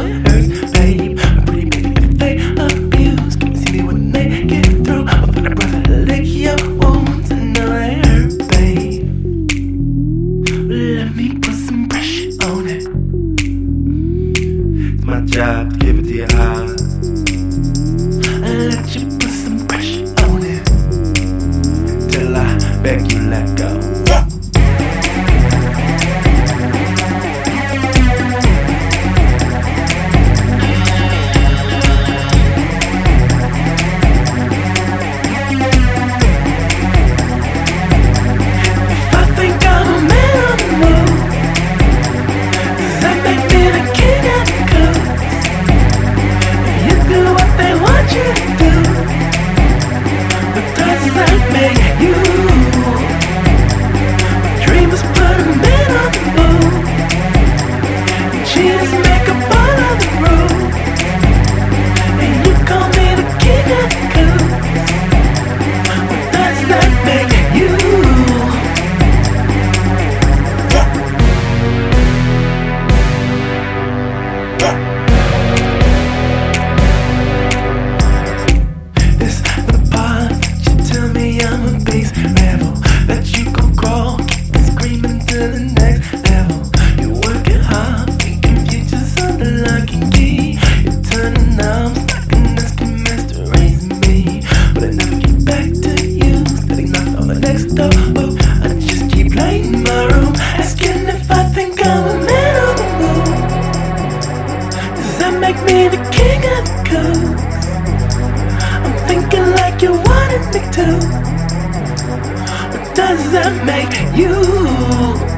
it hurts, babe. Pretty baby if they abuse. Can you see me when they get through? I find a to lick your wounds. It hurts, babe. Let me put some pressure on it. It's my job to give it to your eyes. Let you put some pressure on it till I beg you let go. Does that make me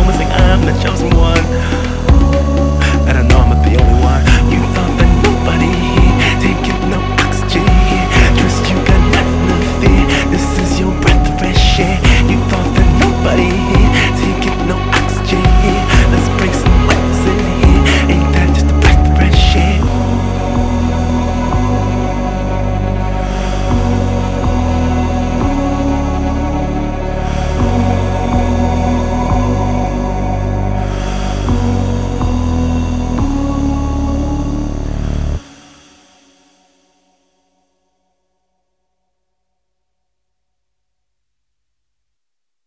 moments like I